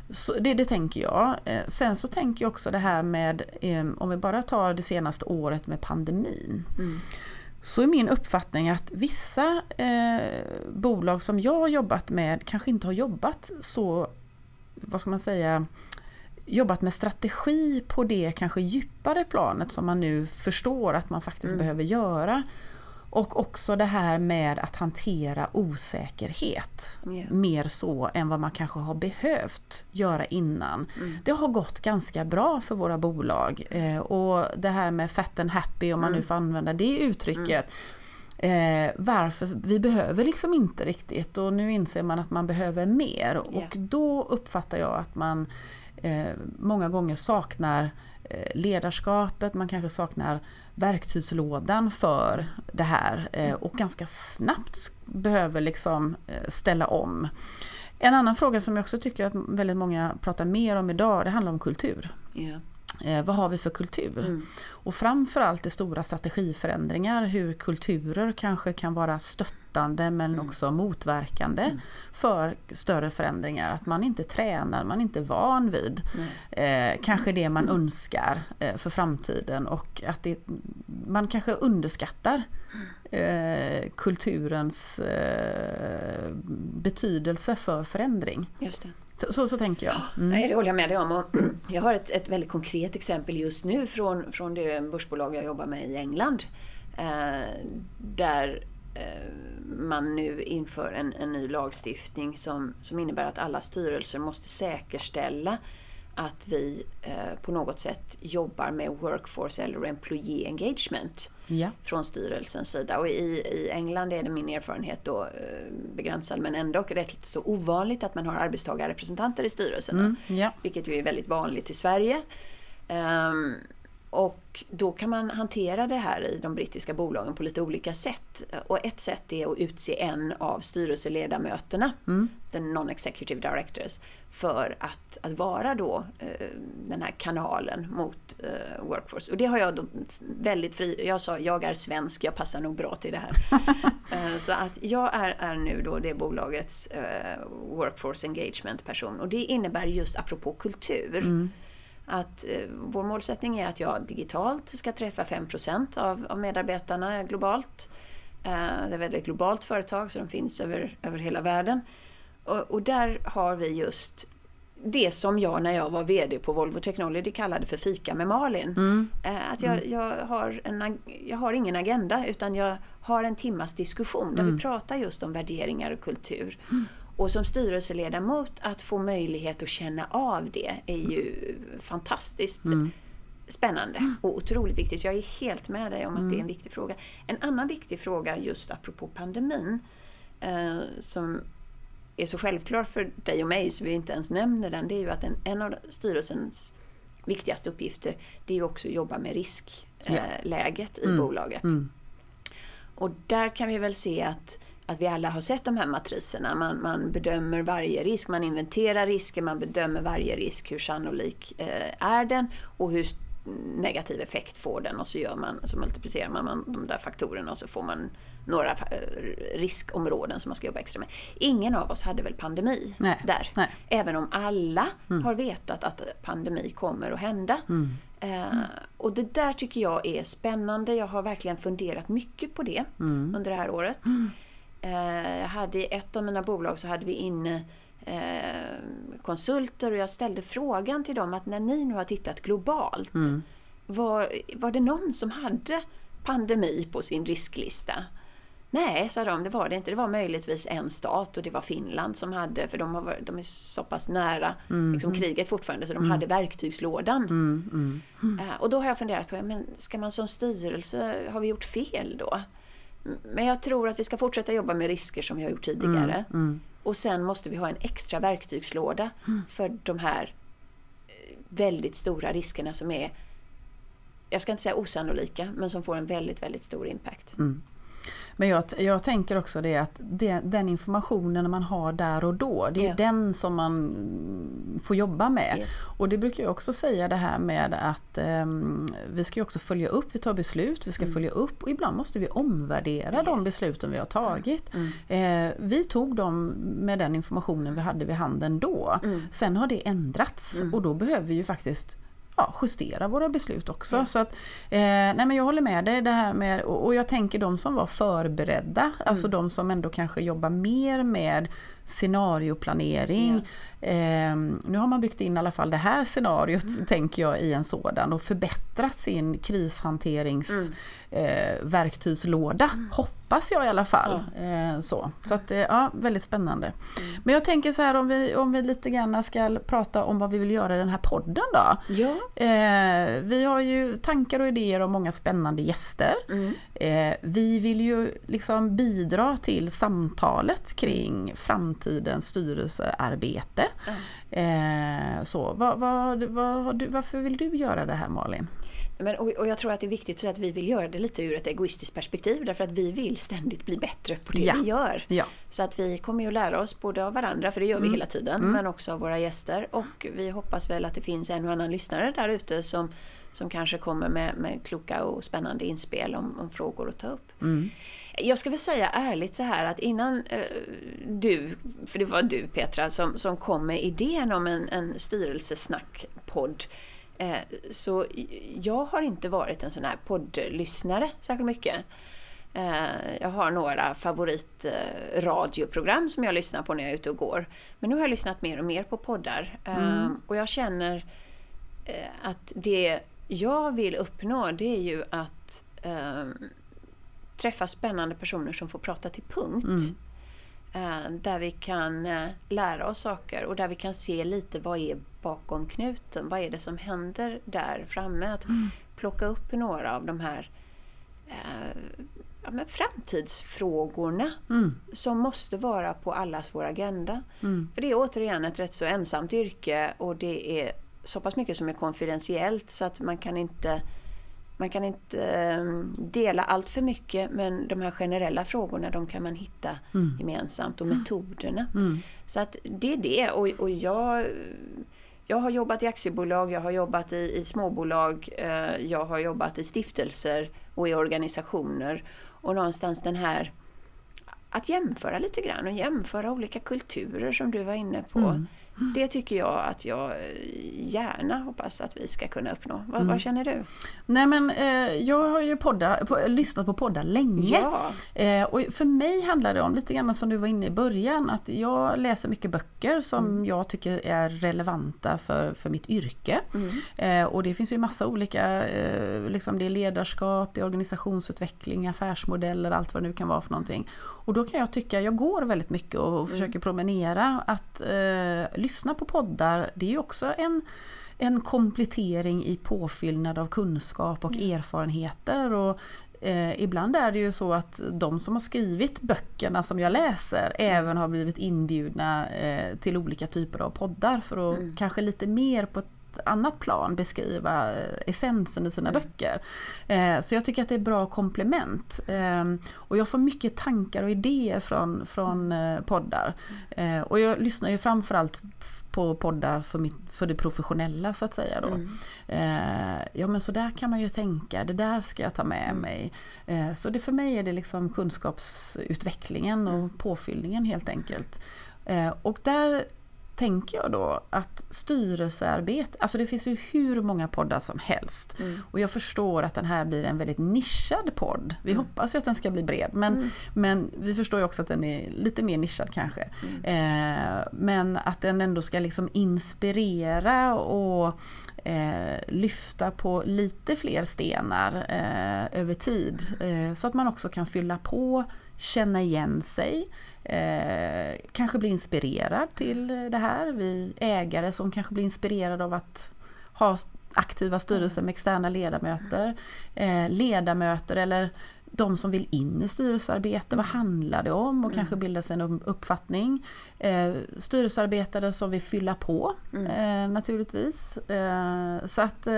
Så det, det tänker jag. Eh, Sen så tänker jag också det här med, ehm, om vi bara tar det senaste året med pandemin. Så är min uppfattning att vissa eh, bolag som jag har jobbat med kanske inte har jobbat så, vad ska man säga, jobbat med strategi på det kanske djupare planet som man nu förstår att man faktiskt behöver göra. Och också det här med att hantera osäkerhet. Ja. Mer så än vad man kanske har behövt göra innan. Det har gått ganska bra för våra bolag. Eh, och det här med fat and happy, om man nu får använda det uttrycket. Eh, varför, vi behöver liksom inte riktigt och nu inser man att man behöver mer. Och då uppfattar jag att man eh, många gånger saknar eh, ledarskapet, man kanske saknar verktygslådan för det här eh, och ganska snabbt behöver liksom eh, ställa om. En annan fråga som jag också tycker att väldigt många pratar mer om idag, det handlar om kultur. Ja. Eh, vad har vi för kultur? Och framförallt i stora strategiförändringar, hur kulturer kanske kan vara stöttande men också motverkande för större förändringar. Att man inte tränar, man är inte van vid eh, kanske det man önskar eh, för framtiden och att det, man kanske underskattar eh, kulturens eh, betydelse för förändring. Just det. Så, så, så tänker jag. Mm. Nej, det håller jag med dig om. Och jag har ett, ett väldigt konkret exempel just nu från, från det börsbolag jag jobbar med i England. Eh, där man nu inför en, en ny lagstiftning som, som innebär att alla styrelser måste säkerställa att vi eh, på något sätt jobbar med workforce eller employee engagement Ja. från styrelsens sida. Och i, i England är det min erfarenhet då eh, begränsad men ändå rätt så ovanligt att man har arbetstagarrepresentanter i styrelserna. Mm, ja. Vilket ju är väldigt vanligt i Sverige. Ehm, och då kan man hantera det här i de brittiska bolagen på lite olika sätt. Och ett sätt är att utse en av styrelseledamöterna, den non-executive directors, för att, att vara då eh, den här kanalen mot eh, workforce. Och det har jag då väldigt fri... Jag sa jag är svensk, jag passar nog bra till det här. Eh, Så att jag är, är nu då det bolagets eh, workforce engagement person. Och det innebär just apropå kultur. Att eh, vår målsättning är att jag digitalt ska träffa 5 av, av medarbetarna globalt. Eh, det är ett väldigt globalt företag så de finns över, över hela världen. Och, och där har vi just det som jag när jag var VD på Volvo Technology kallade för fika med Malin. Mm. Eh, Att jag, jag, har en, ag- jag har ingen agenda utan jag har en timmas diskussion där vi pratar just om värderingar och kultur. Och som styrelseledamot att få möjlighet att känna av det är ju fantastiskt spännande och otroligt viktigt. Så jag är helt med dig om att det är en viktig fråga. En annan viktig fråga just apropå pandemin eh, som är så självklar för dig och mig så vi inte ens nämner den, det är ju att en, en av styrelsens viktigaste uppgifter det är ju också att jobba med riskläget i bolaget. Och där kan vi väl se att, att vi alla har sett de här matriserna. Man, man bedömer varje risk, man inventerar risker, man bedömer varje risk, hur sannolik eh, är den och hur negativ effekt får den och så, gör man, så multiplicerar man de där faktorerna och så får man några eh, riskområden som man ska jobba extra med. Ingen av oss hade väl pandemi Nej, där. nej. Även om alla har vetat att pandemi kommer att hända. Eh, och det där tycker jag är spännande. Jag har verkligen funderat mycket på det under det här året. Eh, jag hade i ett av mina bolag så hade vi inne eh, konsulter och jag ställde frågan till dem att när ni nu har tittat globalt, var, var det någon som hade pandemi på sin risklista? Nej, sa de, det var det inte. Det var möjligtvis en stat och det var Finland som hade, för de, har, de är så pass nära liksom, kriget fortfarande, så de hade verktygslådan. Eh, Och då har jag funderat på, men ska man som styrelse, har vi gjort fel då? Men jag tror att vi ska fortsätta jobba med risker som vi har gjort tidigare. Och sen måste vi ha en extra verktygslåda för de här eh, väldigt stora riskerna som är, jag ska inte säga osannolika, men som får en väldigt, väldigt stor impact. Men jag, jag tänker också det att det, den informationen man har där och då, det är Ja. den som man får jobba med. Yes. Och det brukar jag också säga det här med att ehm, vi ska ju också följa upp, vi tar beslut, vi ska följa upp och ibland måste vi omvärdera de Mm. Yes. besluten vi har tagit. Mm. Eh, vi tog dem med den informationen vi hade vid handen då. Mm. Sen har det ändrats och då behöver vi ju faktiskt ja, justera våra beslut också. Så att, eh, nej men jag håller med dig det här med, och, och jag tänker de som var förberedda, alltså de som ändå kanske jobbar mer med scenarioplanering. Eh, nu har man byggt in i alla fall det här scenariot, tänker jag, i en sådan och förbättrat sin krishanterings eh, verktygslåda. Hoppas jag i alla fall. Eh, så så att, eh, ja, väldigt spännande. Men jag tänker så här om vi, om vi lite grann ska prata om vad vi vill göra i den här podden då. Ja. Eh, vi har ju tankar och idéer om många spännande gäster. Mm. Vi vill ju liksom bidra till samtalet kring framtidens styrelsearbete. Eh, så, vad, vad, vad, varför vill du göra det här Malin? Men, och, och jag tror att det är viktigt så att vi vill göra det lite ur ett egoistiskt perspektiv därför att vi vill ständigt bli bättre på det Ja. vi gör. Ja. Så att vi kommer ju att lära oss både av varandra, för det gör vi hela tiden, men också av våra gäster. Och vi hoppas väl att det finns en och annan lyssnare där ute som, som kanske kommer med, med kloka och spännande inspel om, om frågor att ta upp. Jag ska väl säga ärligt så här att innan eh, du, för det var du Petra som, som kom med idén om en, en styrelsesnackpodd så jag har inte varit en sån här poddlyssnare särskilt mycket. Eh, Jag har några favoritradioprogram som jag lyssnar på när jag är ute och går. Men nu har jag lyssnat mer och mer på poddar. Eh, Och jag känner eh, att det jag vill uppnå det är ju att eh, träffa spännande personer som får prata till punkt. Eh, Där vi kan eh, lära oss saker och där vi kan se lite vad är bakom knuten. Vad är det som händer där framme? Att plocka upp några av de här eh, ja, men framtidsfrågorna som måste vara på allas vår agenda. För det är återigen ett rätt så ensamt yrke och det är så pass mycket som är konfidentiellt så att man kan inte man kan inte eh, dela allt för mycket men de här generella frågorna de kan man hitta gemensamt och metoderna. Så att det är det och, och jag, jag har jobbat i aktiebolag, jag har jobbat i, i småbolag, eh, jag har jobbat i stiftelser och i organisationer och någonstans den här att jämföra lite grann och jämföra olika kulturer som du var inne på. Mm. Det tycker jag att jag gärna hoppas att vi ska kunna uppnå. Vad, Mm. vad känner du? Nej men eh, jag har ju poddar, på, lyssnat på poddar länge. Ja. Eh, och för mig handlar det om, lite grann som du var inne i början, att jag läser mycket böcker som Mm. jag tycker är relevanta för, för mitt yrke. Mm. Eh, och det finns ju massa olika, eh, liksom det är ledarskap, det är organisationsutveckling, affärsmodeller, allt vad det nu kan vara för någonting. Och då kan jag tycka, jag går väldigt mycket och, och försöker promenera, att eh, lyssna på poddar, det är ju också en en komplettering i påfyllnad av kunskap och erfarenheter. Och, eh, ibland är det ju så att de som har skrivit böckerna som jag läser även har blivit inbjudna eh, till olika typer av poddar för att kanske lite mer på ett annat plan beskriva eh, essensen i sina böcker. Eh, så jag tycker att det är bra komplement. Eh, och jag får mycket tankar och idéer från, från eh, poddar. Och jag lyssnar ju framförallt på poddar för, mitt, för det professionella så att säga. Då. Eh, ja men så där kan man ju tänka, det där ska jag ta med mig. Eh, så det, för mig är det liksom kunskapsutvecklingen och påfyllningen helt enkelt. Eh, och där tänker jag då att styrelsearbete, alltså det finns ju hur många poddar som helst. Och jag förstår att den här blir en väldigt nischad podd. Vi hoppas ju att den ska bli bred men, men vi förstår ju också att den är lite mer nischad kanske. Eh, men att den ändå ska liksom inspirera och eh, lyfta på lite fler stenar eh, över tid. Eh, så att man också kan fylla på, känna igen sig. Eh, kanske blir inspirerad till det här. Vi ägare som kanske blir inspirerade av att ha aktiva styrelser med externa ledamöter. Eh, ledamöter eller de som vill in i styrelsearbete, vad handlar det om? Och kanske bilda sig en uppfattning. Eh, styrelsearbetare som vill fylla på eh, naturligtvis. Eh, så att eh,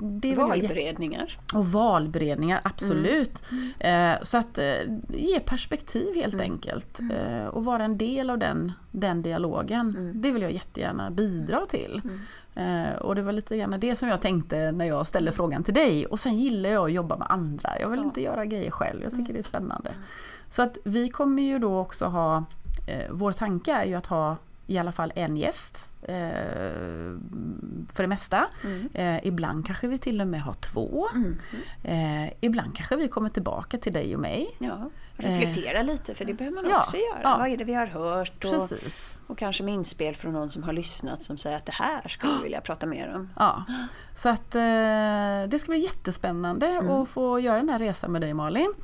det Valberedningar. och valberedningar, absolut. Eh, så att eh, ge perspektiv helt enkelt. Eh, och vara en del av den, den dialogen. Det vill jag jättegärna bidra till. Eh, och det var lite grann det som jag tänkte när jag ställde frågan till dig. Och sen gillar jag att jobba med andra. Jag vill inte göra grejer själv, jag tycker det är spännande. Så att vi kommer ju då också ha, eh, vår tanke är ju att ha i alla fall en gäst eh, för det mesta. Eh, ibland kanske vi till och med har två. Eh, ibland kanske vi kommer tillbaka till dig och mig. Ja, reflektera lite för det behöver man ja, också göra. ja. Vad är det vi har hört? Och, och kanske med inspel från någon som har lyssnat som säger att det här skulle jag vilja prata mer om. Ja. Så att eh, det ska bli jättespännande Mm. att få göra den här resan med dig Malin.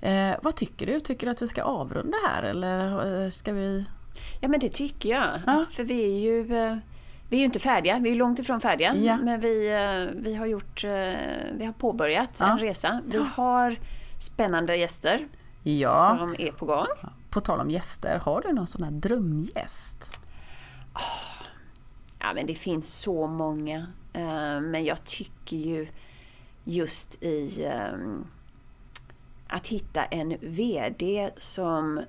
Eh, vad tycker du? Tycker du att vi ska avrunda här eller eh, ska vi? Ja men det tycker jag. Ja. För vi är ju eh, vi är ju inte färdiga, vi är långt ifrån färdiga. Ja. Men vi, eh, vi har gjort, eh, vi har påbörjat Ja. en resa. Vi har spännande gäster Ja. som är på gång. På tal om gäster, har du någon sån här drömgäst? Ja, men det finns så många. Men jag tycker ju just i att hitta en VD som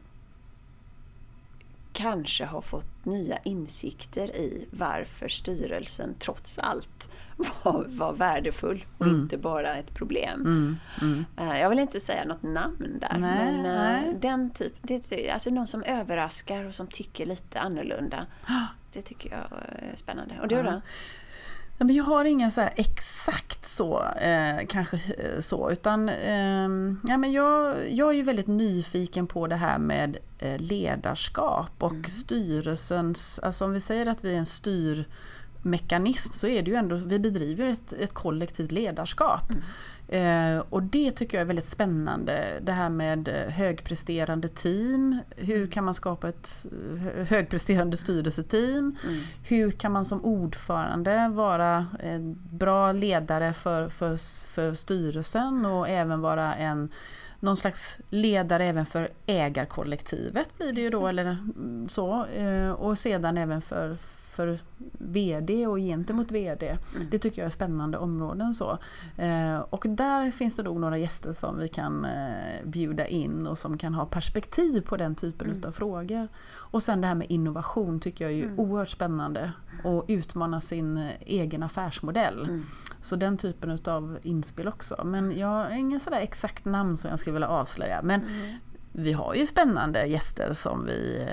kanske har fått nya insikter i varför styrelsen trots allt var, var värdefull och inte bara ett problem. Mm, mm. Eh, Jag vill inte säga något namn där, Nej, men eh, nej. den typ, det, alltså någon som överraskar och som tycker lite annorlunda. Det tycker jag är spännande. Och du då? Ja, men jag har ingen så här exakt så, eh, kanske eh, så, utan eh, ja, men jag, jag är ju väldigt nyfiken på det här med eh, ledarskap och styrelsens, alltså om vi säger att vi är en styrmekanism så är det ju ändå, vi bedriver ett, ett kollektivt ledarskap. Eh, och det tycker jag är väldigt spännande, det här med högpresterande team, hur kan man skapa ett högpresterande styrelseteam, hur kan man som ordförande vara en bra ledare för, för, för styrelsen och även vara en någon slags ledare även för ägarkollektivet blir det ju då, eller mm, så. eh, Och sedan även för, för VD och gentemot VD. Det tycker jag är spännande områden. så. Eh, Och där finns det nog några gäster som vi kan eh, bjuda in och som kan ha perspektiv på den typen utav frågor. Och sen det här med innovation tycker jag är ju oerhört spännande. Och utmana sin eh, egen affärsmodell. Så den typen utav inspel också. Men jag har ingen sådär exakt namn som jag skulle vilja avslöja. Men vi har ju spännande gäster som vi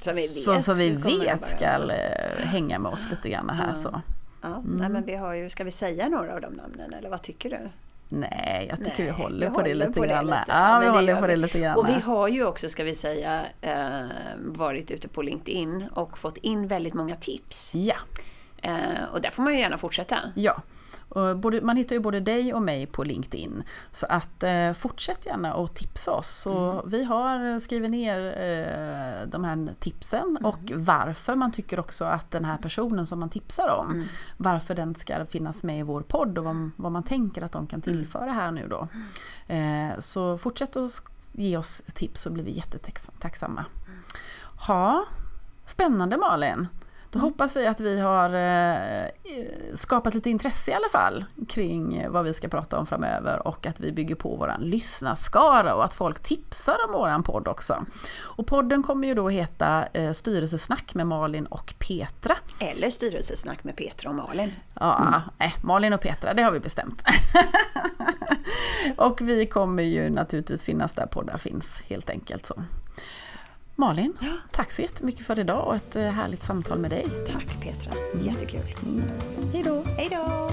Som vi vet, så vi vet ska eh, hänga med oss lite grann här så. Ja, Mm. nej, men vi har ju, ska vi säga några av de namnen eller vad tycker du? Nej, jag tycker vi Nej, håller vi på det lite på det grann. lite. Ja, Ja, vi det håller på vi. det lite grann. Och vi har ju också, ska vi säga, eh, varit ute på LinkedIn och fått in väldigt många tips. Ja, Eh, och där får man ju gärna fortsätta. ja. Både, man hittar ju både dig och mig på LinkedIn. Så att eh, fortsätt gärna och tipsa oss. Så Mm. Vi har skrivit ner eh, de här tipsen Mm. och varför man tycker också att den här personen som man tipsar om, Mm. varför den ska finnas med i vår podd och vad, vad man tänker att de kan Mm. tillföra här nu då. Eh, så fortsätt att ge oss tips så blir vi jättetacksamma. Ja, spännande Malin! Då hoppas vi att vi har eh, skapat lite intresse i alla fall kring vad vi ska prata om framöver och att vi bygger på våran lyssnarskara och att folk tipsar om våran podd också. Och podden kommer ju då heta eh, Styrelsesnack med Malin och Petra. Eller styrelsesnack med Petra och Malin. Ja, äh, Malin och Petra, det har vi bestämt. och vi kommer ju naturligtvis finnas där poddar finns, helt enkelt så. Malin, ja. tack så jättemycket för idag och ett eh, härligt samtal med dig. Tack Petra, jättekul. Mm. Hej då. Hej då.